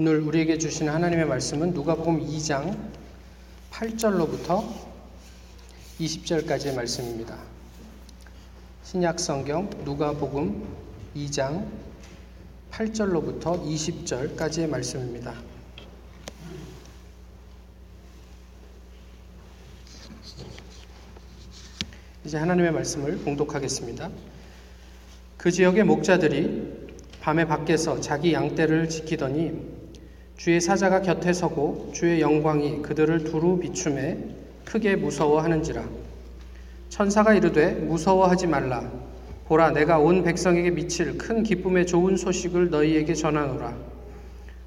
오늘 우리에게 주시는 하나님의 말씀은 누가복음 2장 8절로부터 20절까지의 말씀입니다. 신약 성경 누가복음 2장 8절로부터 20절까지의 말씀입니다. 이제 하나님의 말씀을 봉독하겠습니다. 그 지역의 목자들이 밤에 밖에서 자기 양떼를 지키더니 주의 사자가 곁에 서고 주의 영광이 그들을 두루 비춤에 크게 무서워하는지라. 천사가 이르되 무서워하지 말라. 보라 내가 온 백성에게 미칠 큰 기쁨의 좋은 소식을 너희에게 전하노라.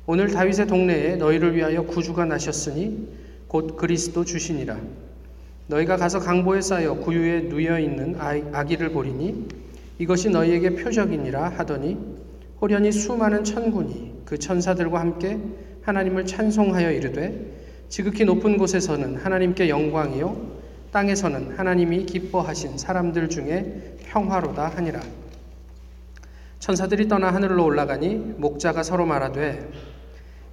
오늘 다윗의 동네에 너희를 위하여 구주가 나셨으니 곧 그리스도 주시니라. 너희가 가서 강보에 쌓여 구유에 누여 있는 아기를 보리니 이것이 너희에게 표적이니라 하더니 호련히 수많은 천군이 그 천사들과 함께 하나님을 찬송하여 이르되 지극히 높은 곳에서는 하나님께 영광이요 땅에서는 하나님이 기뻐하신 사람들 중에 평화로다 하니라. 천사들이 떠나 하늘로 올라가니 목자가 서로 말하되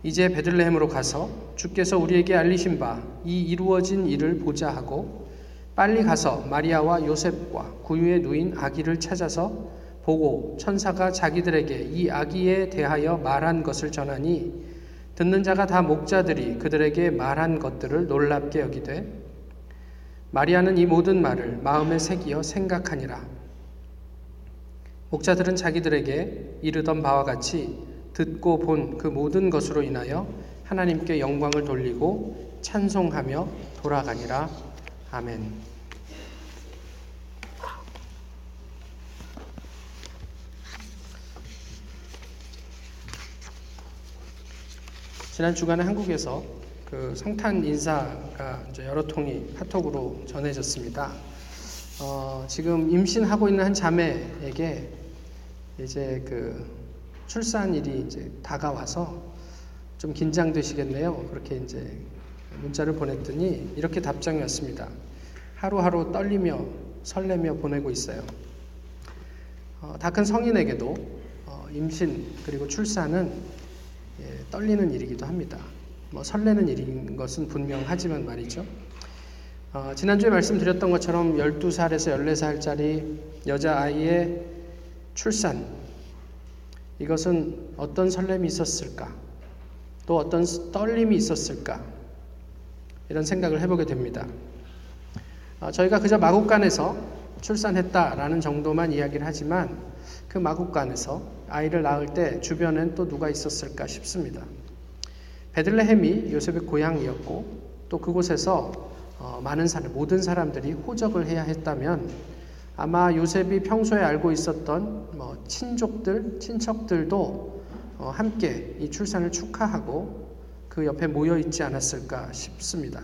이제 베들레헴으로 가서 주께서 우리에게 알리신 바 이 이루어진 일을 보자 하고 빨리 가서 마리아와 요셉과 구유에 누인 아기를 찾아서 보고 천사가 자기들에게 이 아기에 대하여 말한 것을 전하니 듣는 자가 다 목자들이 그들에게 말한 것들을 놀랍게 여기되 마리아는 이 모든 말을 마음에 새기어 생각하니라. 목자들은 자기들에게 이르던 바와 같이 듣고 본 그 모든 것으로 인하여 하나님께 영광을 돌리고 찬송하며 돌아가니라. 아멘. 지난 주간에 한국에서 그 성탄 인사가 이제 여러 통이 카톡으로 전해졌습니다. 어, 지금 임신하고 있는 한 자매에게 이제 그 출산일이 이제 다가와서 좀 긴장되시겠네요. 그렇게 이제 문자를 보냈더니 이렇게 답장이 왔습니다. 하루하루 떨리며 설레며 보내고 있어요. 어, 다 큰 성인에게도 어, 임신 그리고 출산은 예, 떨리는 일이기도 합니다. 뭐 설레는 일인 것은 분명하지만 말이죠. 어, 지난주에 말씀드렸던 것처럼 12살에서 14살짜리 여자아이의 출산, 이것은 어떤 설렘이 있었을까? 또 어떤 떨림이 있었을까? 이런 생각을 해보게 됩니다. 어, 저희가 그저 마국간에서 출산했다라는 정도만 이야기를 하지만 그 마국간에서 아이를 낳을 때 주변엔 또 누가 있었을까 싶습니다. 베들레헴이 요셉의 고향이었고 또 그곳에서 어, 많은 사람, 모든 사람들이 호적을 해야 했다면 아마 요셉이 평소에 알고 있었던 뭐 친족들, 친척들도 어, 함께 이 출산을 축하하고 그 옆에 모여 있지 않았을까 싶습니다.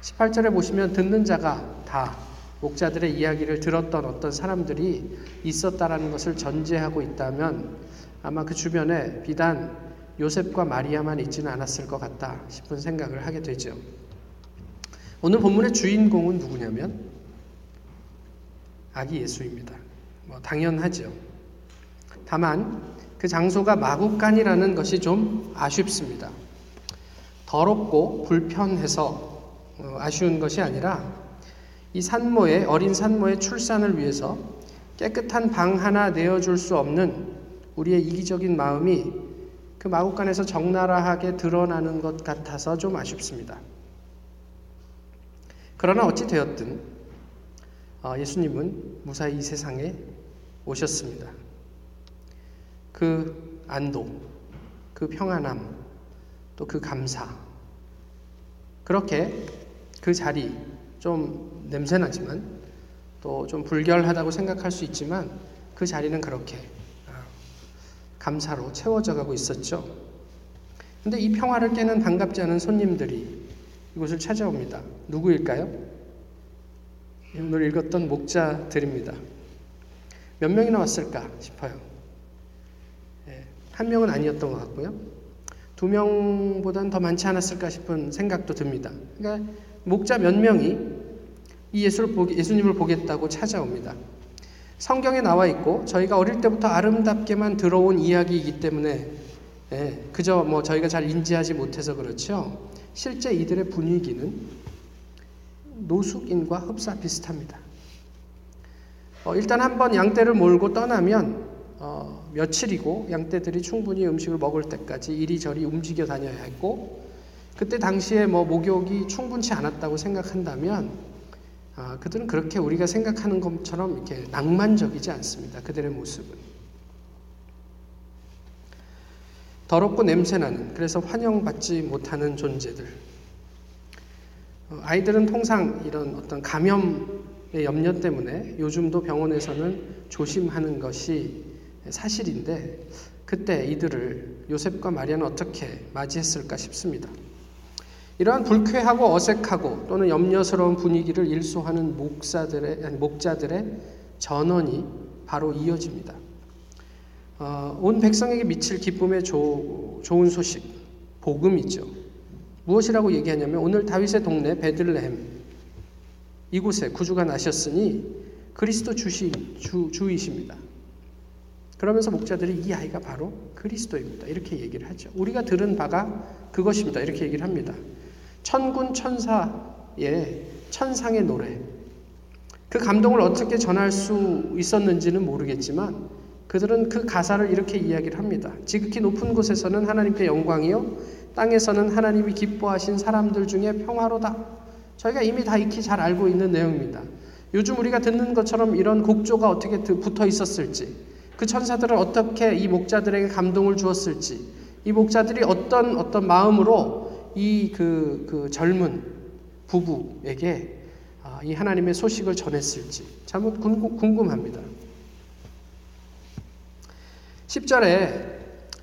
18절에 보시면 듣는 자가 다 목자들의 이야기를 들었던 어떤 사람들이 있었다라는 것을 전제하고 있다면 아마 그 주변에 비단 요셉과 마리아만 있지는 않았을 것 같다 싶은 생각을 하게 되죠. 오늘 본문의 주인공은 누구냐면 아기 예수입니다. 뭐 당연하죠. 다만 그 장소가 마국간이라는 것이 좀 아쉽습니다. 더럽고 불편해서 어, 아쉬운 것이 아니라 이 산모의 어린 산모의 출산을 위해서 깨끗한 방 하나 내어줄 수 없는 우리의 이기적인 마음이 그 마국간에서 적나라하게 드러나는 것 같아서 좀 아쉽습니다. 그러나 어찌 되었든 어, 예수님은 무사히 이 세상에 오셨습니다. 그 안도, 그 평안함, 또 그 감사. 그렇게 그 자리, 좀 냄새나지만 또 좀 불결하다고 생각할 수 있지만 그 자리는 그렇게 아, 감사로 채워져 가고 있었죠. 근데 이 평화를 깨는 반갑지 않은 손님들이 이곳을 찾아옵니다. 누구일까요? 오늘 읽었던 목자들입니다. 몇 명이나 왔을까 싶어요. 예, 한 명은 아니었던 것 같고요. 두 명보다는 더 많지 않았을까 싶은 생각도 듭니다. 그러니까 목자 몇 명이 이 예수를 보기, 예수님을 보겠다고 찾아옵니다. 성경에 나와 있고 저희가 어릴 때부터 아름답게만 들어온 이야기이기 때문에 예, 그저 뭐 저희가 잘 인지하지 못해서 그렇죠. 실제 이들의 분위기는 노숙인과 흡사 비슷합니다. 어, 일단 한번 양떼를 몰고 떠나면 어, 며칠이고 양떼들이 충분히 음식을 먹을 때까지 이리저리 움직여 다녀야 했고 그때 당시에 뭐 목욕이 충분치 않았다고 생각한다면 아, 그들은 그렇게 우리가 생각하는 것처럼 이렇게 낭만적이지 않습니다. 그들의 모습은. 더럽고 냄새나는 그래서 환영받지 못하는 존재들. 어, 아이들은 통상 이런 어떤 감염의 염려 때문에 요즘도 병원에서는 조심하는 것이 사실인데 그때 이들을 요셉과 마리아는 어떻게 맞이했을까 싶습니다. 이러한 불쾌하고 어색하고 또는 염려스러운 분위기를 일소하는 목사들의 아니, 목자들의 전언이 바로 이어집니다. 어, 온 백성에게 미칠 기쁨의 조, 좋은 소식, 복음이죠. 무엇이라고 얘기하냐면 오늘 다윗의 동네 베들레헴 이곳에 구주가 나셨으니 그리스도 주시, 주, 주이십니다. 그러면서 목자들이 이 아이가 바로 그리스도입니다. 이렇게 얘기를 하죠. 우리가 들은 바가 그것입니다. 이렇게 얘기를 합니다. 천군 천사의 천상의 노래. 그 감동을 어떻게 전할 수 있었는지는 모르겠지만 그들은 그 가사를 이렇게 이야기를 합니다. 지극히 높은 곳에서는 하나님께 영광이요. 땅에서는 하나님이 기뻐하신 사람들 중에 평화로다. 저희가 이미 다 익히 잘 알고 있는 내용입니다. 요즘 우리가 듣는 것처럼 이런 곡조가 어떻게 붙어 있었을지, 그 천사들은 어떻게 이 목자들에게 감동을 주었을지, 이 목자들이 어떤 어떤 마음으로 이그 그 젊은 부부에게 아, 이 하나님의 소식을 전했을지 참 궁금합니다. 10절에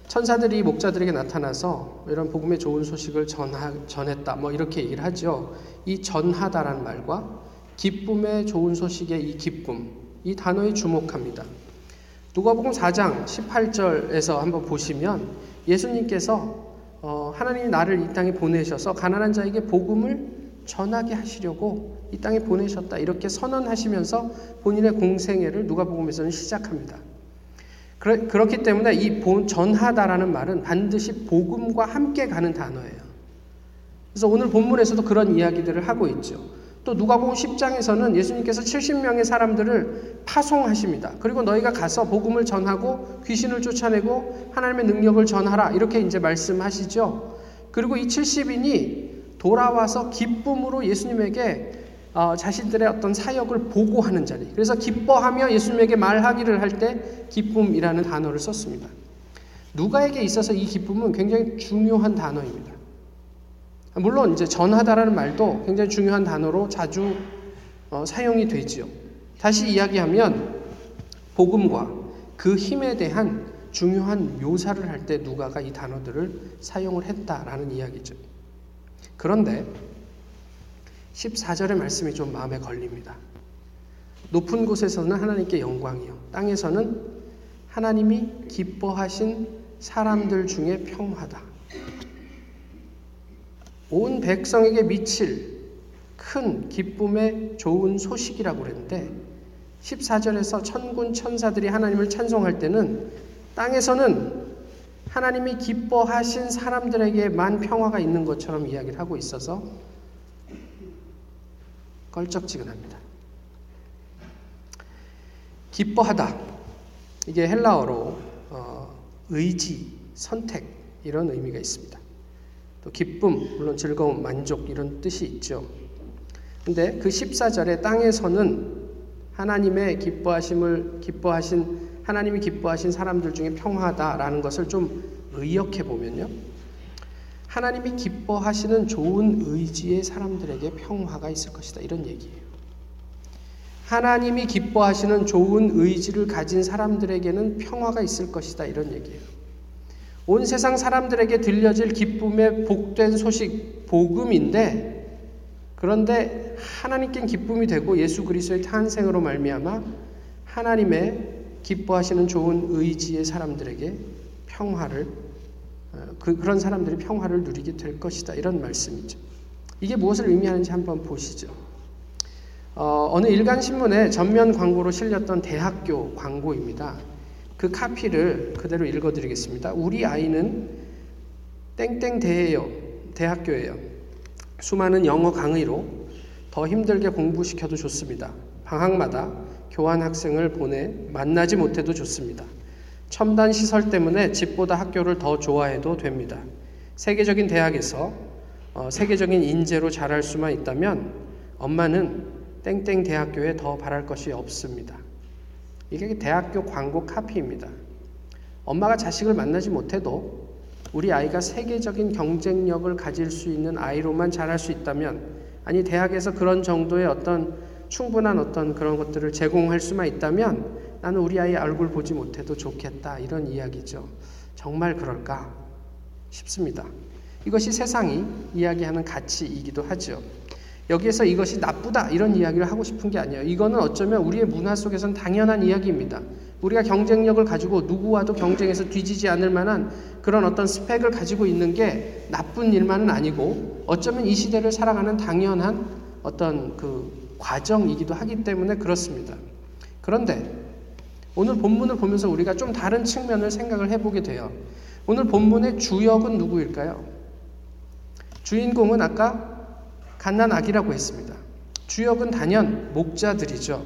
천사들이 목자들에게 나타나서 이런 복음의 좋은 소식을 전하, 전했다. 뭐 이렇게 얘기를 하죠. 이 전하다라는 말과 기쁨의 좋은 소식의 이 기쁨, 이 단어에 주목합니다. 누가복음 4장 18절에서 한번 보시면 예수님께서 어, 하나님이 나를 이 땅에 보내셔서 가난한 자에게 복음을 전하게 하시려고 이 땅에 보내셨다. 이렇게 선언하시면서 본인의 공생애를 누가복음에서는 시작합니다. 그렇기 때문에 이 전하다라는 말은 반드시 복음과 함께 가는 단어예요. 그래서 오늘 본문에서도 그런 이야기들을 하고 있죠. 또 누가복음 10장에서는 예수님께서 70명의 사람들을 파송하십니다. 그리고 너희가 가서 복음을 전하고 귀신을 쫓아내고 하나님의 능력을 전하라 이렇게 이제 말씀하시죠. 그리고 이 70인이 돌아와서 기쁨으로 예수님에게 어, 자신들의 어떤 사역을 보고하는 자리. 그래서 기뻐하며 예수님에게 말하기를 할 때 기쁨이라는 단어를 썼습니다. 누가에게 있어서 이 기쁨은 굉장히 중요한 단어입니다. 물론 이제 전하다라는 말도 굉장히 중요한 단어로 자주 어, 사용이 되지요. 다시 이야기하면 복음과 그 힘에 대한 중요한 묘사를 할 때 누가가 이 단어들을 사용을 했다라는 이야기죠. 그런데 14절의 말씀이 좀 마음에 걸립니다. 높은 곳에서는 하나님께 영광이요. 땅에서는 하나님이 기뻐하신 사람들 중에 평화다. 온 백성에게 미칠 큰 기쁨의 좋은 소식이라고 그랬는데 14절에서 천군 천사들이 하나님을 찬송할 때는 땅에서는 하나님이 기뻐하신 사람들에게만 평화가 있는 것처럼 이야기를 하고 있어서 껄쩍지근합니다. 기뻐하다. 이게 헬라어로 어, 의지, 선택 이런 의미가 있습니다. 또 기쁨, 물론 즐거움, 만족 이런 뜻이 있죠. 근데 그 14절에 땅에서는 하나님의 기뻐하심을 기뻐하신 하나님이 기뻐하신 사람들 중에 평화다라는 것을 좀 의역해 보면요. 하나님이 기뻐하시는 좋은 의지의 사람들에게 평화가 있을 것이다. 이런 얘기예요. 하나님이 기뻐하시는 좋은 의지를 가진 사람들에게는 평화가 있을 것이다. 이런 얘기예요. 온 세상 사람들에게 들려질 기쁨의 복된 소식, 복음인데, 그런데 하나님께 기쁨이 되고 예수 그리스도의 탄생으로 말미암아 하나님의 기뻐하시는 좋은 의지의 사람들에게 평화를 그, 그런 사람들이 평화를 누리게 될 것이다. 이런 말씀이죠. 이게 무엇을 의미하는지 한번 보시죠. 어, 어느 일간 신문에 전면 광고로 실렸던 대학교 광고입니다. 그 카피를 그대로 읽어드리겠습니다. 우리 아이는 땡땡 대예요. 대학교예요. 수많은 영어 강의로 더 힘들게 공부시켜도 좋습니다. 방학마다 교환 학생을 보내 만나지 못해도 좋습니다. 첨단 시설 때문에 집보다 학교를 더 좋아해도 됩니다. 세계적인 대학에서 어, 세계적인 인재로 자랄 수만 있다면 엄마는 땡땡 대학교에 더 바랄 것이 없습니다. 이게 대학교 광고 카피입니다. 엄마가 자식을 만나지 못해도 우리 아이가 세계적인 경쟁력을 가질 수 있는 아이로만 자랄 수 있다면, 아니, 대학에서 그런 정도의 어떤 충분한 어떤 그런 것들을 제공할 수만 있다면 나는 우리 아이 얼굴 보지 못해도 좋겠다. 이런 이야기죠. 정말 그럴까 싶습니다. 이것이 세상이 이야기하는 가치이기도 하죠. 여기에서 이것이 나쁘다 이런 이야기를 하고 싶은 게 아니에요. 이거는 어쩌면 우리의 문화 속에서는 당연한 이야기입니다. 우리가 경쟁력을 가지고 누구와도 경쟁해서 뒤지지 않을 만한 그런 어떤 스펙을 가지고 있는 게 나쁜 일만은 아니고 어쩌면 이 시대를 살아가는 당연한 어떤 그 과정이기도 하기 때문에 그렇습니다. 그런데 오늘 본문을 보면서 우리가 좀 다른 측면을 생각을 해보게 돼요. 오늘 본문의 주역은 누구일까요? 주인공은 아까 갓난 아기라고 했습니다. 주역은 단연 목자들이죠.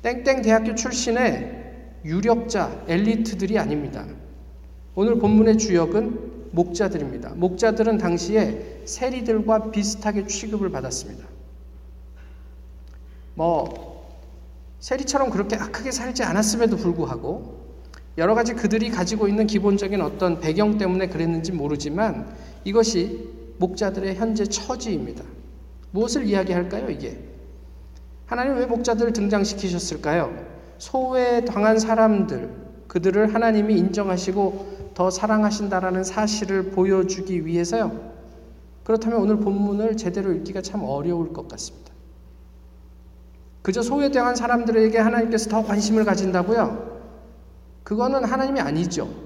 땡땡 대학교 출신의 유력자, 엘리트들이 아닙니다. 오늘 본문의 주역은 목자들입니다. 목자들은 당시에 세리들과 비슷하게 취급을 받았습니다. 뭐, 세리처럼 그렇게 악하게 살지 않았음에도 불구하고 여러 가지 그들이 가지고 있는 기본적인 어떤 배경 때문에 그랬는지 모르지만 이것이 목자들의 현재 처지입니다. 무엇을 이야기할까요, 이게? 하나님 왜 목자들을 등장시키셨을까요? 소외 당한 사람들, 그들을 하나님이 인정하시고 더 사랑하신다라는 사실을 보여주기 위해서요. 그렇다면 오늘 본문을 제대로 읽기가 참 어려울 것 같습니다. 그저 소외당한 사람들에게 하나님께서 더 관심을 가진다고요? 그거는 하나님이 아니죠.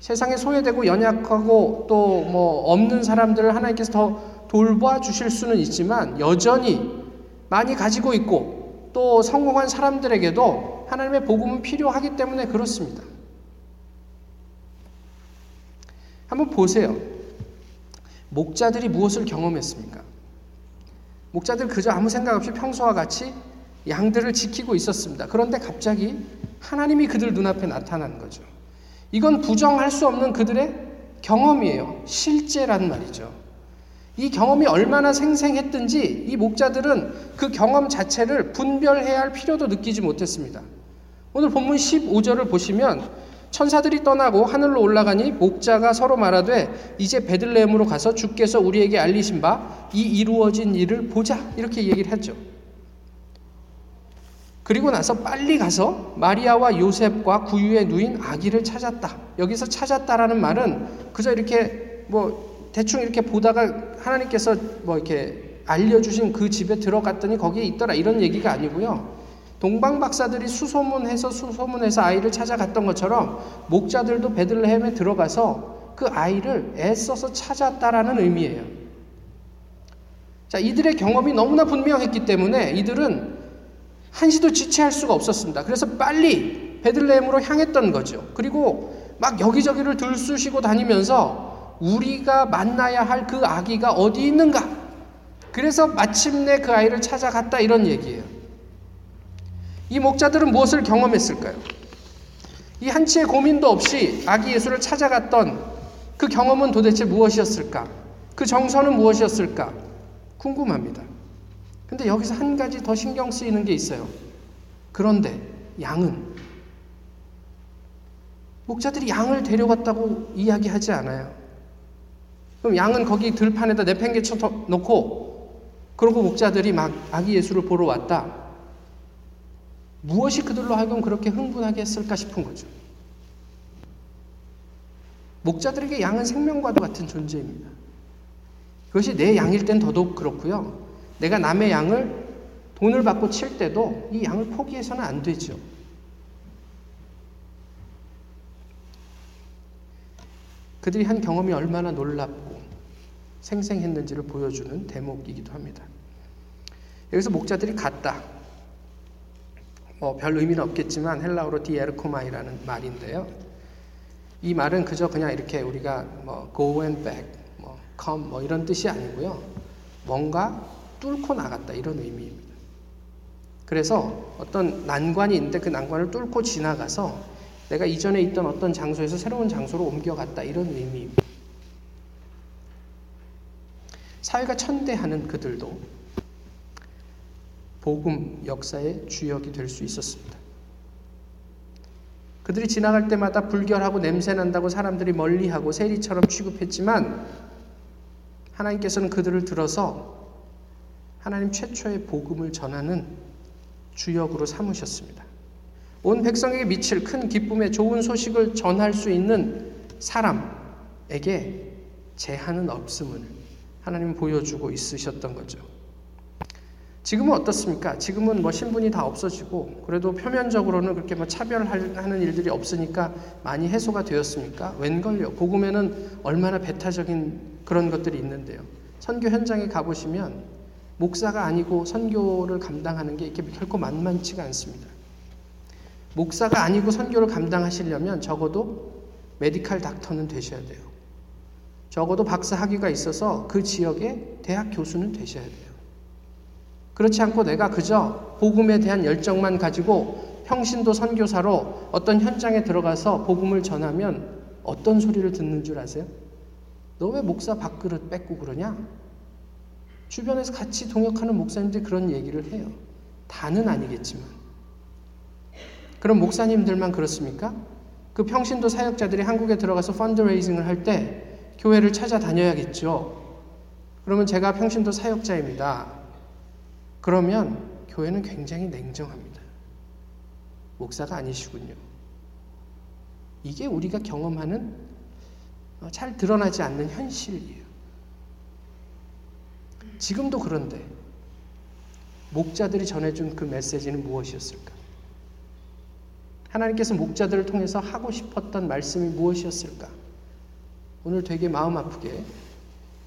세상에 소외되고 연약하고 또 뭐 없는 사람들을 하나님께서 더 돌봐 주실 수는 있지만 여전히 많이 가지고 있고 또 성공한 사람들에게도 하나님의 복음은 필요하기 때문에 그렇습니다. 한번 보세요. 목자들이 무엇을 경험했습니까? 목자들 그저 아무 생각 없이 평소와 같이 양들을 지키고 있었습니다. 그런데 갑자기 하나님이 그들 눈앞에 나타난 거죠. 이건 부정할 수 없는 그들의 경험이에요. 실제란 말이죠. 이 경험이 얼마나 생생했든지 이 목자들은 그 경험 자체를 분별해야 할 필요도 느끼지 못했습니다. 오늘 본문 15절을 보시면 천사들이 떠나고 하늘로 올라가니 목자가 서로 말하되 이제 베들레헴으로 가서 주께서 우리에게 알리신 바 이 이루어진 일을 보자 이렇게 얘기를 했죠. 그리고 나서 빨리 가서 마리아와 요셉과 구유의 누인 아기를 찾았다. 여기서 찾았다라는 말은 그저 이렇게 뭐 대충 이렇게 보다가 하나님께서 뭐 이렇게 알려주신 그 집에 들어갔더니 거기에 있더라 이런 얘기가 아니고요. 동방 박사들이 수소문해서 수소문해서 아이를 찾아갔던 것처럼 목자들도 베들레헴에 들어가서 그 아이를 애써서 찾았다라는 의미예요. 자, 이들의 경험이 너무나 분명했기 때문에 이들은 한시도 지체할 수가 없었습니다. 그래서 빨리 베들레헴으로 향했던 거죠. 그리고 막 여기저기를 들쑤시고 다니면서 우리가 만나야 할 그 아기가 어디 있는가? 그래서 마침내 그 아이를 찾아갔다 이런 얘기예요. 이 목자들은 무엇을 경험했을까요? 이 한치의 고민도 없이 아기 예수를 찾아갔던 그 경험은 도대체 무엇이었을까? 그 정서는 무엇이었을까? 궁금합니다. 근데 여기서 한 가지 더 신경 쓰이는 게 있어요. 그런데 양은 목자들이 양을 데려갔다고 이야기하지 않아요. 그럼 양은 거기 들판에다 내팽개쳐 놓고 그러고 목자들이 막 아기 예수를 보러 왔다. 무엇이 그들로 하여금 그렇게 흥분하게 했을까 싶은 거죠. 목자들에게 양은 생명과도 같은 존재입니다. 그것이 내 양일 땐 더더욱 그렇고요. 내가 남의 양을 돈을 받고 칠 때도 이 양을 포기해서는 안 되죠. 그들이 한 경험이 얼마나 놀랍고 생생했는지를 보여주는 대목이기도 합니다. 여기서 목자들이 갔다. 뭐 별 의미는 없겠지만 헬라어로 디에르코마이라는 말인데요. 이 말은 그저 그냥 이렇게 우리가 뭐 go and back, 뭐 come 뭐 이런 뜻이 아니고요. 뭔가 뚫고 나갔다 이런 의미입니다. 그래서 어떤 난관이 있는데 그 난관을 뚫고 지나가서 내가 이전에 있던 어떤 장소에서 새로운 장소로 옮겨갔다 이런 의미입니다. 사회가 천대하는 그들도 복음 역사의 주역이 될 수 있었습니다. 그들이 지나갈 때마다 불결하고 냄새 난다고 사람들이 멀리하고 세리처럼 취급했지만 하나님께서는 그들을 들어서 하나님 최초의 복음을 전하는 주역으로 삼으셨습니다. 온 백성에게 미칠 큰 기쁨의 좋은 소식을 전할 수 있는 사람에게 제한은 없음을 하나님 보여주고 있으셨던 거죠. 지금은 어떻습니까? 지금은 뭐 신분이 다 없어지고 그래도 표면적으로는 그렇게 뭐 차별하는 일들이 없으니까 많이 해소가 되었습니까? 웬걸요? 복음에는 얼마나 배타적인 그런 것들이 있는데요. 선교 현장에 가보시면 목사가 아니고 선교를 감당하는 게 이렇게 결코 만만치가 않습니다. 목사가 아니고 선교를 감당하시려면 적어도 메디칼 닥터는 되셔야 돼요. 적어도 박사 학위가 있어서 그 지역의 대학 교수는 되셔야 돼요. 그렇지 않고 내가 그저 복음에 대한 열정만 가지고 평신도 선교사로 어떤 현장에 들어가서 복음을 전하면 어떤 소리를 듣는 줄 아세요? 너 왜 목사 밥그릇 뺏고 그러냐? 주변에서 같이 동역하는 목사님들이 그런 얘기를 해요. 다는 아니겠지만. 그럼 목사님들만 그렇습니까? 그 평신도 사역자들이 한국에 들어가서 펀드레이징을 할 때 교회를 찾아다녀야겠죠. 그러면 제가 평신도 사역자입니다. 그러면 교회는 굉장히 냉정합니다. 목사가 아니시군요. 이게 우리가 경험하는 어, 잘 드러나지 않는 현실이에요. 지금도 그런데 목자들이 전해준 그 메시지는 무엇이었을까? 하나님께서 목자들을 통해서 하고 싶었던 말씀이 무엇이었을까? 오늘 되게 마음 아프게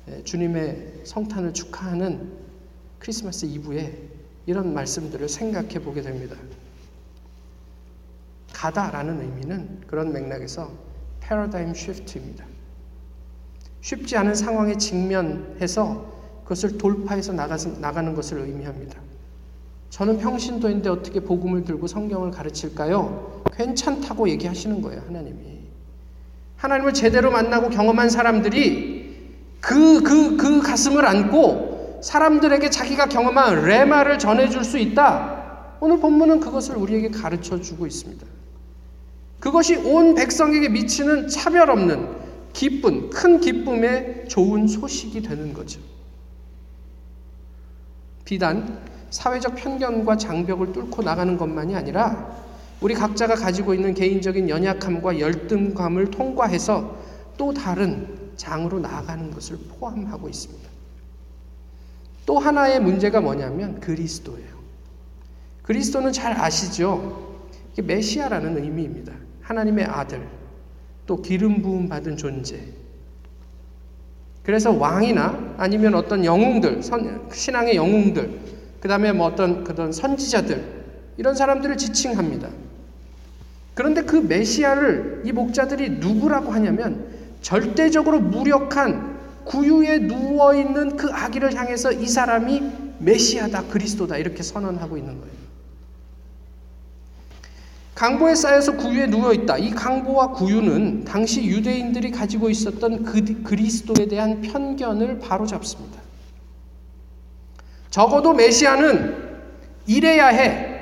예, 주님의 성탄을 축하하는 크리스마스 이브에 이런 말씀들을 생각해 보게 됩니다. 가다라는 의미는 그런 맥락에서 패러다임 쉬프트입니다. 쉽지 않은 상황에 직면해서 그것을 돌파해서 나가는 것을 의미합니다. 저는 평신도인데 어떻게 복음을 들고 성경을 가르칠까요? 괜찮다고 얘기하시는 거예요, 하나님이. 하나님을 제대로 만나고 경험한 사람들이 그, 그, 그 가슴을 안고 사람들에게 자기가 경험한 레마를 전해줄 수 있다. 오늘 본문은 그것을 우리에게 가르쳐 주고 있습니다. 그것이 온 백성에게 미치는 차별 없는 기쁨, 큰 기쁨의 좋은 소식이 되는 거죠. 비단 사회적 편견과 장벽을 뚫고 나가는 것만이 아니라 우리 각자가 가지고 있는 개인적인 연약함과 열등감을 통과해서 또 다른 장으로 나아가는 것을 포함하고 있습니다. 또 하나의 문제가 뭐냐면 그리스도예요. 그리스도는 잘 아시죠? 메시아라는 의미입니다. 하나님의 아들, 또 기름 부음 받은 존재. 그래서 왕이나 아니면 어떤 영웅들, 선, 신앙의 영웅들, 그 다음에 뭐 어떤 그런 선지자들, 이런 사람들을 지칭합니다. 그런데 그 메시아를 이 목자들이 누구라고 하냐면 절대적으로 무력한 구유에 누워 있는 그 아기를 향해서 이 사람이 메시아다, 그리스도다 이렇게 선언하고 있는 거예요. 강보에 쌓여서 구유에 누워 있다. 이 강보와 구유는 당시 유대인들이 가지고 있었던 그, 그리스도에 대한 편견을 바로잡습니다. 적어도 메시아는 이래야 해.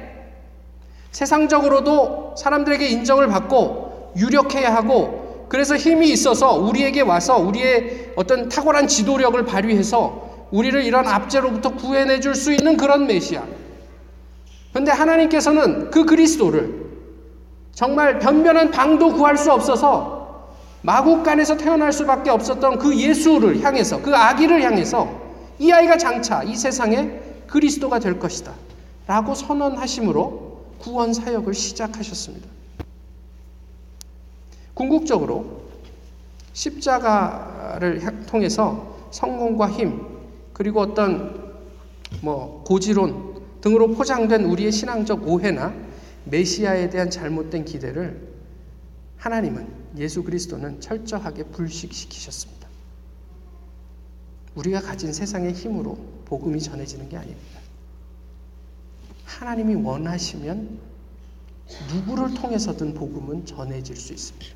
세상적으로도 사람들에게 인정을 받고 유력해야 하고 그래서 힘이 있어서 우리에게 와서 우리의 어떤 탁월한 지도력을 발휘해서 우리를 이런 압제로부터 구해내 줄 수 있는 그런 메시아. 그런데 하나님께서는 그 그리스도를 정말 변변한 방도 구할 수 없어서 마국간에서 태어날 수밖에 없었던 그 예수를 향해서 그 아기를 향해서 이 아이가 장차 이 세상에 그리스도가 될 것이다. 라고 선언하심으로 구원 사역을 시작하셨습니다. 궁극적으로 십자가를 통해서 성공과 힘, 그리고 어떤 뭐 고지론 등으로 포장된 우리의 신앙적 오해나 메시아에 대한 잘못된 기대를 하나님은 예수 그리스도는 철저하게 불식시키셨습니다. 우리가 가진 세상의 힘으로 복음이 전해지는 게 아닙니다. 하나님이 원하시면 누구를 통해서든 복음은 전해질 수 있습니다.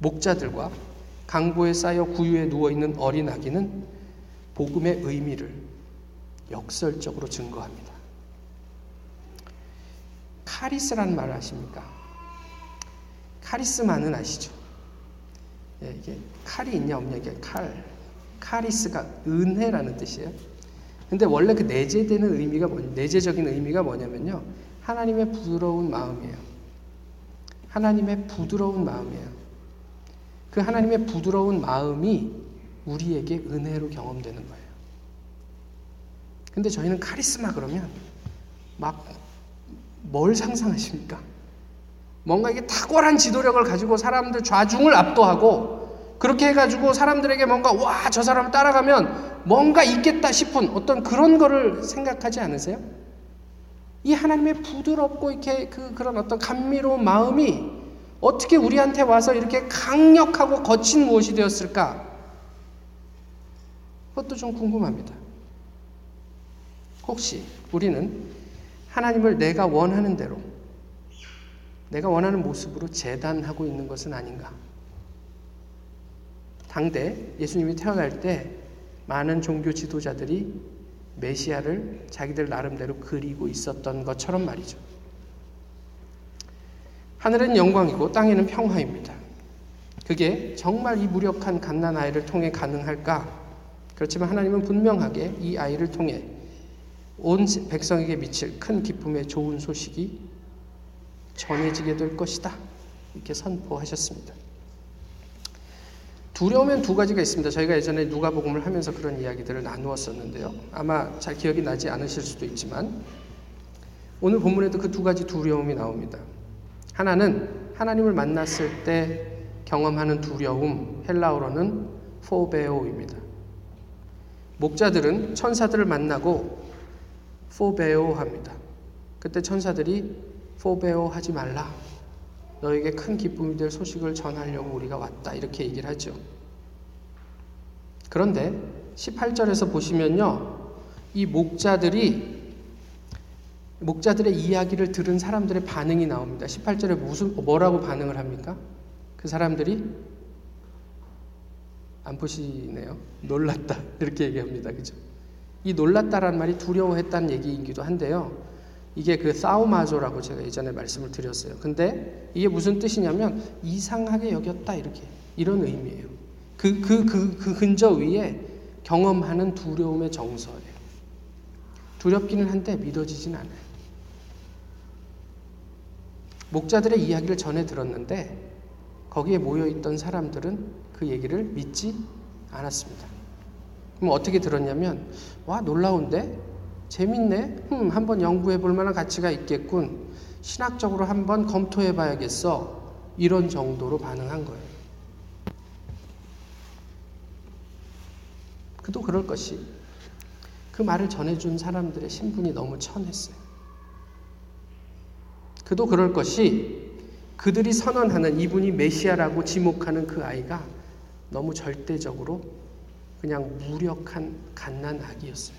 목자들과 강보에 쌓여 구유에 누워 있는 어린 아기는 복음의 의미를 역설적으로 증거합니다. 카리스라는 말을 아십니까? 카리스마는 아시죠? 예, 이게 칼이 있냐 없냐 이게 칼. 카리스가 은혜라는 뜻이에요. 근데 원래 그 내재되는 의미가 뭐냐? 내재적인 의미가 뭐냐면요. 하나님의 부드러운 마음이에요. 하나님의 부드러운 마음이에요. 그 하나님의 부드러운 마음이 우리에게 은혜로 경험되는 거예요. 근데 저희는 카리스마 그러면 막 뭘 상상하십니까? 뭔가 이게 탁월한 지도력을 가지고 사람들 좌중을 압도하고 그렇게 해가지고 사람들에게 뭔가 와, 저 사람을 따라가면 뭔가 있겠다 싶은 어떤 그런 거를 생각하지 않으세요? 이 하나님의 부드럽고 이렇게 그 그런 어떤 감미로운 마음이 어떻게 우리한테 와서 이렇게 강력하고 거친 무엇이 되었을까? 그것도 좀 궁금합니다. 혹시 우리는 하나님을 내가 원하는 대로, 내가 원하는 모습으로 재단하고 있는 것은 아닌가? 당대 예수님이 태어날 때 많은 종교 지도자들이 메시아를 자기들 나름대로 그리고 있었던 것처럼 말이죠. 하늘은 영광이고 땅에는 평화입니다. 그게 정말 이 무력한 갓난 아이를 통해 가능할까? 그렇지만 하나님은 분명하게 이 아이를 통해 온 백성에게 미칠 큰 기쁨의 좋은 소식이 전해지게 될 것이다. 이렇게 선포하셨습니다. 두려우면 두 가지가 있습니다. 저희가 예전에 누가복음을 하면서 그런 이야기들을 나누었었는데요. 아마 잘 기억이 나지 않으실 수도 있지만 오늘 본문에도 그 두 가지 두려움이 나옵니다. 하나는 하나님을 만났을 때 경험하는 두려움, 헬라어로는 포베오입니다. 목자들은 천사들을 만나고 포베오 합니다. 그때 천사들이 포베오 하지 말라. 너에게 큰 기쁨이 될 소식을 전하려고 우리가 왔다. 이렇게 얘기를 하죠. 그런데 18절에서 보시면요. 이 목자들이 목자들의 이야기를 들은 사람들의 반응이 나옵니다. 18절에 무슨 뭐라고 반응을 합니까? 그 사람들이 안 보시네요. 놀랐다 이렇게 얘기합니다. 그죠? 이 놀랐다라는 말이 두려워했다는 얘기이기도 한데요. 이게 그 사우마조라고 제가 예전에 말씀을 드렸어요. 근데 이게 무슨 뜻이냐면 이상하게 여겼다 이렇게 이런 의미예요. 그 그 그 그 근저 위에 경험하는 두려움의 정서예요. 두렵기는 한데 믿어지진 않아요. 목자들의 이야기를 전해 들었는데 거기에 모여 있던 사람들은 그 얘기를 믿지 않았습니다. 그럼 어떻게 들었냐면 와 놀라운데 재밌네. 음, 한번 연구해 볼 만한 가치가 있겠군. 신학적으로 한번 검토해 봐야겠어. 이런 정도로 반응한 거예요. 그도 그럴 것이 그 말을 전해준 사람들의 신분이 너무 천했어요. 그도 그럴 것이 그들이 선언하는 이분이 메시아라고 지목하는 그 아이가 너무 절대적으로 그냥 무력한 갓난 아기였어요.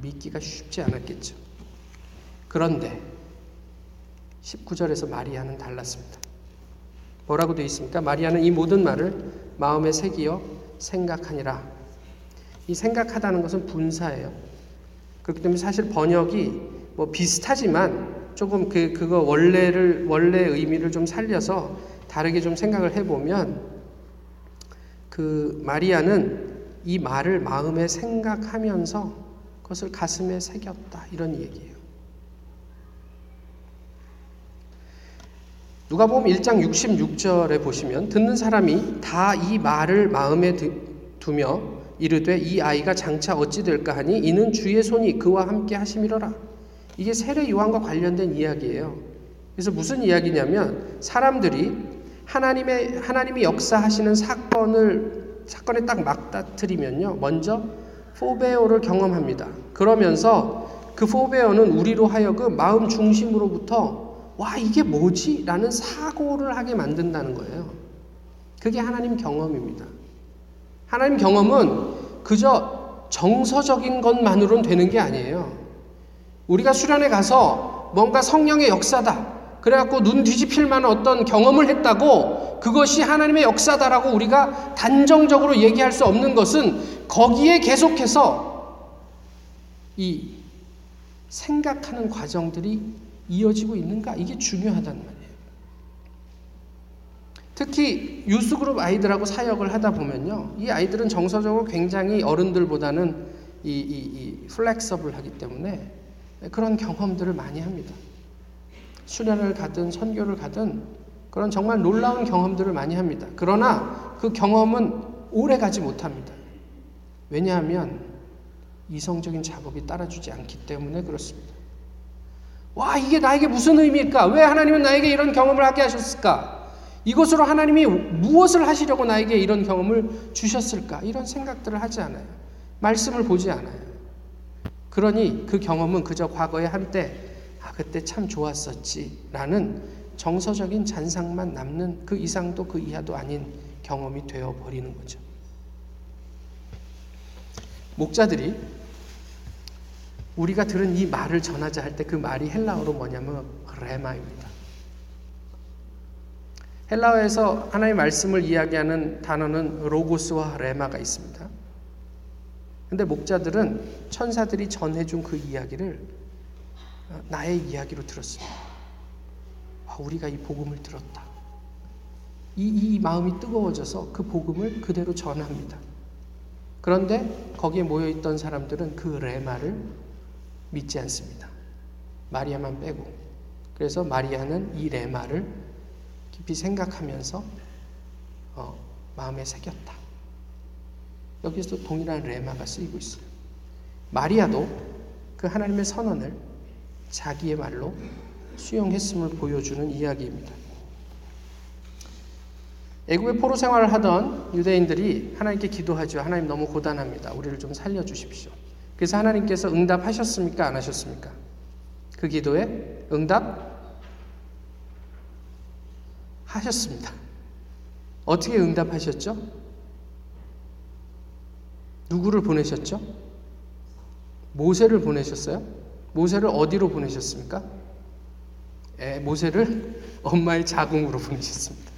믿기가 쉽지 않았겠죠. 그런데 19절에서 마리아는 달랐습니다. 뭐라고 되어 있습니까? 마리아는 이 모든 말을 마음에 새기어 생각하니라. 이 생각하다는 것은 분사예요. 그렇기 때문에 사실 번역이 뭐 비슷하지만 조금 그 그거 원래를 원래 의미를 좀 살려서 다르게 좀 생각을 해보면 그 마리아는 이 말을 마음에 생각하면서 그것을 가슴에 새겼다 이런 얘기예요. 누가 보면 1장 66절에 보시면 듣는 사람이 다 이 말을 마음에 두며 이르되 이 아이가 장차 어찌 될까 하니 이는 주의 손이 그와 함께 하심이로라. 이게 세례 요한과 관련된 이야기예요. 그래서 무슨 이야기냐면 사람들이 하나님의 하나님이 역사하시는 사건을 사건에 딱 맞닥뜨리면요. 먼저 포베오를 경험합니다. 그러면서 그 포베어는 우리로 하여금 마음 중심으로부터 와 이게 뭐지? 라는 사고를 하게 만든다는 거예요. 그게 하나님 경험입니다. 하나님 경험은 그저 정서적인 것만으로는 되는 게 아니에요. 우리가 수련회 가서 뭔가 성령의 역사다. 그래갖고 눈 뒤집힐 만한 어떤 경험을 했다고 그것이 하나님의 역사다라고 우리가 단정적으로 얘기할 수 없는 것은 거기에 계속해서 이 생각하는 과정들이 이어지고 있는가 이게 중요하단 말이에요. 특히 유스그룹 아이들하고 사역을 하다 보면요. 이 아이들은 정서적으로 굉장히 어른들보다는 이, 이, 이 플렉서블 하기 때문에 그런 경험들을 많이 합니다. 수련을 가든 선교를 가든 그런 정말 놀라운 경험들을 많이 합니다. 그러나 그 경험은 오래 가지 못합니다. 왜냐하면 이성적인 작업이 따라주지 않기 때문에 그렇습니다. 와, 이게 나에게 무슨 의미일까? 왜 하나님은 나에게 이런 경험을 하게 하셨을까? 이것으로 하나님이 무엇을 하시려고 나에게 이런 경험을 주셨을까? 이런 생각들을 하지 않아요. 말씀을 보지 않아요. 그러니 그 경험은 그저 과거에 한때, 아, 그때 참 좋았었지. 라는 정서적인 잔상만 남는 그 이상도 그 이하도 아닌 경험이 되어 버리는 거죠. 목자들이 우리가 들은 이 말을 전하자 할 때 그 말이 헬라어로 뭐냐면 레마입니다. 헬라어에서 하나님의 말씀을 이야기하는 단어는 로고스와 레마가 있습니다. 근데 목자들은 천사들이 전해준 그 이야기를 나의 이야기로 들었습니다. 아, 우리가 이 복음을 들었다. 이, 이 마음이 뜨거워져서 그 복음을 그대로 전합니다. 그런데 거기에 모여있던 사람들은 그 레마를 믿지 않습니다. 마리아만 빼고. 그래서 마리아는 이 레마를 깊이 생각하면서 어, 마음에 새겼다. 여기서 동일한 레마가 쓰이고 있어요. 마리아도 그 하나님의 선언을 자기의 말로 수용했음을 보여주는 이야기입니다. 애국의 포로 생활을 하던 유대인들이 하나님께 기도하죠. 하나님 너무 고단합니다. 우리를 좀 살려 주십시오. 그래서 하나님께서 응답하셨습니까? 안 하셨습니까? 그 기도에 응답 하셨습니다. 어떻게 응답하셨죠? 누구를 보내셨죠? 모세를 보내셨어요? 모세를 어디로 보내셨습니까? 에, 모세를 엄마의 자궁으로 보내셨습니다.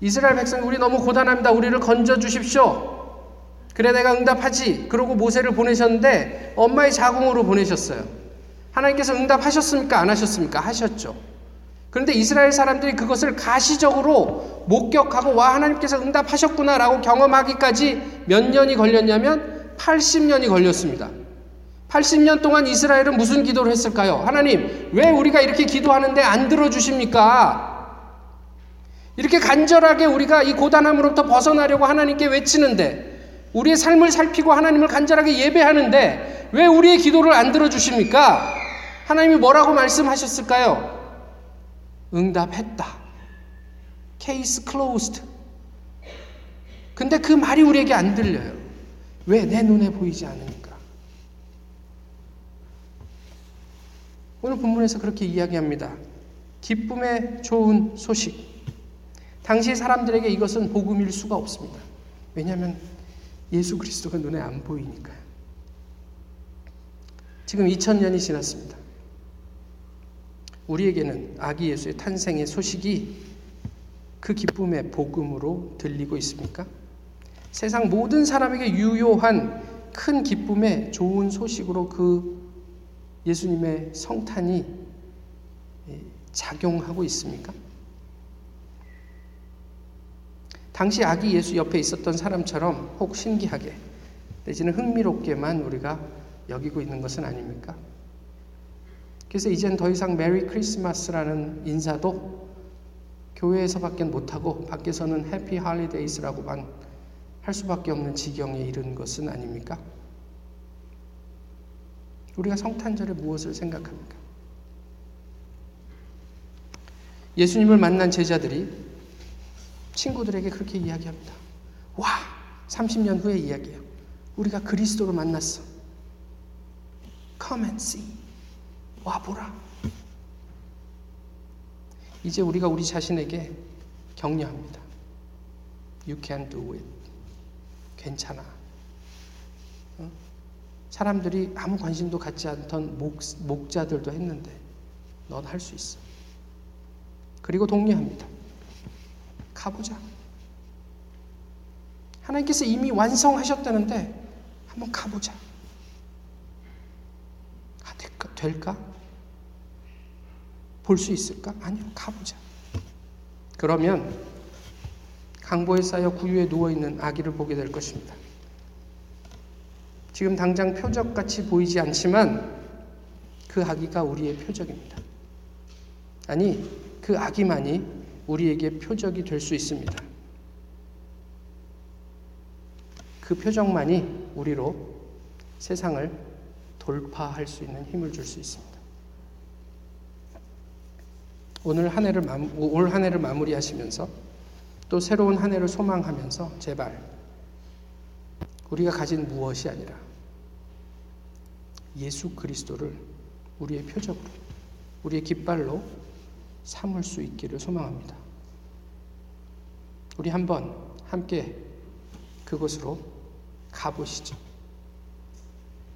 이스라엘 백성 우리 너무 고단합니다. 우리를 건져 주십시오. 그래 내가 응답하지. 그러고 모세를 보내셨는데 엄마의 자궁으로 보내셨어요. 하나님께서 응답하셨습니까? 안 하셨습니까? 하셨죠. 그런데 이스라엘 사람들이 그것을 가시적으로 목격하고 와 하나님께서 응답하셨구나라고 경험하기까지 몇 년이 걸렸냐면 80년이 걸렸습니다. 80년 동안 이스라엘은 무슨 기도를 했을까요? 하나님, 왜 우리가 이렇게 기도하는데 안 들어주십니까? 이렇게 간절하게 우리가 이 고단함으로부터 벗어나려고 하나님께 외치는데, 우리의 삶을 살피고 하나님을 간절하게 예배하는데, 왜 우리의 기도를 안 들어주십니까? 하나님이 뭐라고 말씀하셨을까요? 응답했다. 케이스 클로스드. 근데 그 말이 우리에게 안 들려요. 왜? 내 눈에 보이지 않으니까. 오늘 본문에서 그렇게 이야기합니다. 기쁨의 좋은 소식. 당시 사람들에게 이것은 복음일 수가 없습니다. 왜냐하면 예수 그리스도가 눈에 안 보이니까요. 지금 2000년이 지났습니다. 우리에게는 아기 예수의 탄생의 소식이 그 기쁨의 복음으로 들리고 있습니까? 세상 모든 사람에게 유효한 큰 기쁨의 좋은 소식으로 그 예수님의 성탄이 작용하고 있습니까? 당시 아기 예수 옆에 있었던 사람처럼 혹 신기하게 내지는 흥미롭게만 우리가 여기고 있는 것은 아닙니까? 그래서 이젠 더 이상 Merry Christmas라는 인사도 교회에서밖에 못하고 밖에서는 Happy Holidays라고만 할 수밖에 없는 지경에 이른 것은 아닙니까? 우리가 성탄절에 무엇을 생각합니까? 예수님을 만난 제자들이 친구들에게 그렇게 이야기합니다. 와, 30년 후의 이야기예요. 우리가 그리스도를 만났어. Come and see. 와 보라. 이제 우리가 우리 자신에게 격려합니다. You can do it. 괜찮아. 어? 사람들이 아무 관심도 갖지 않던 목, 목자들도 했는데 넌 할 수 있어. 그리고 독려합니다. 가보자. 하나님께서 이미 완성하셨다는데 한번 가보자. 아, 될까? 될까? 볼 수 있을까? 아니요, 가보자. 그러면 강보에 쌓여 구유에 누워 있는 아기를 보게 될 것입니다. 지금 당장 표적같이 보이지 않지만 그 아기가 우리의 표적입니다. 아니, 그 아기만이 우리에게 표적이 될 수 있습니다. 그 표적만이 우리로 세상을 돌파할 수 있는 힘을 줄 수 있습니다. 오늘 한 해를 올 한 해를 마무리하시면서 또 새로운 한 해를 소망하면서 제발 우리가 가진 무엇이 아니라 예수 그리스도를 우리의 표적으로 우리의 깃발로 삼을 수 있기를 소망합니다. 우리 한번 함께 그곳으로 가보시죠.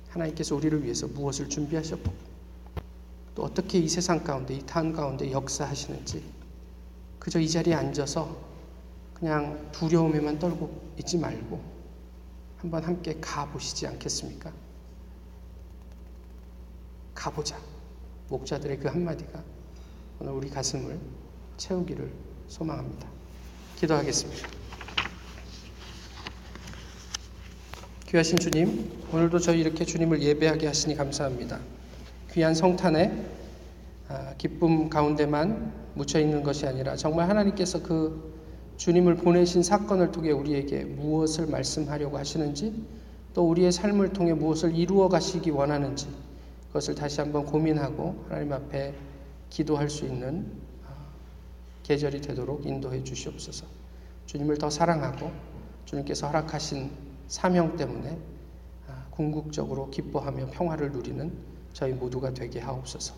하나님께서 우리를 위해서 무엇을 준비하셨고 또 어떻게 이 세상 가운데 이 탄 가운데 역사하시는지 그저 이 자리에 앉아서 그냥 두려움에만 떨고 있지 말고 한번 함께 가보시지 않겠습니까? 가보자. 목자들의 그 한마디가 오늘 우리 가슴을 채우기를 소망합니다. 기도하겠습니다. 귀하신 주님, 오늘도 저희 이렇게 주님을 예배하게 하시니 감사합니다. 귀한 성탄에 아, 기쁨 가운데만 묻혀 있는 것이 아니라 정말 하나님께서 그 주님을 보내신 사건을 통해 우리에게 무엇을 말씀하려고 하시는지 또 우리의 삶을 통해 무엇을 이루어 가시기 원하는지 그것을 다시 한번 고민하고 하나님 앞에 기도할 수 있는 아, 계절이 되도록 인도해 주시옵소서. 주님을 더 사랑하고 주님께서 허락하신 사명 때문에 아, 궁극적으로 기뻐하며 평화를 누리는 저희 모두가 되게 하옵소서.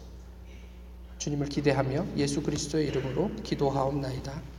주님을 기대하며 예수 그리스도의 이름으로 기도하옵나이다.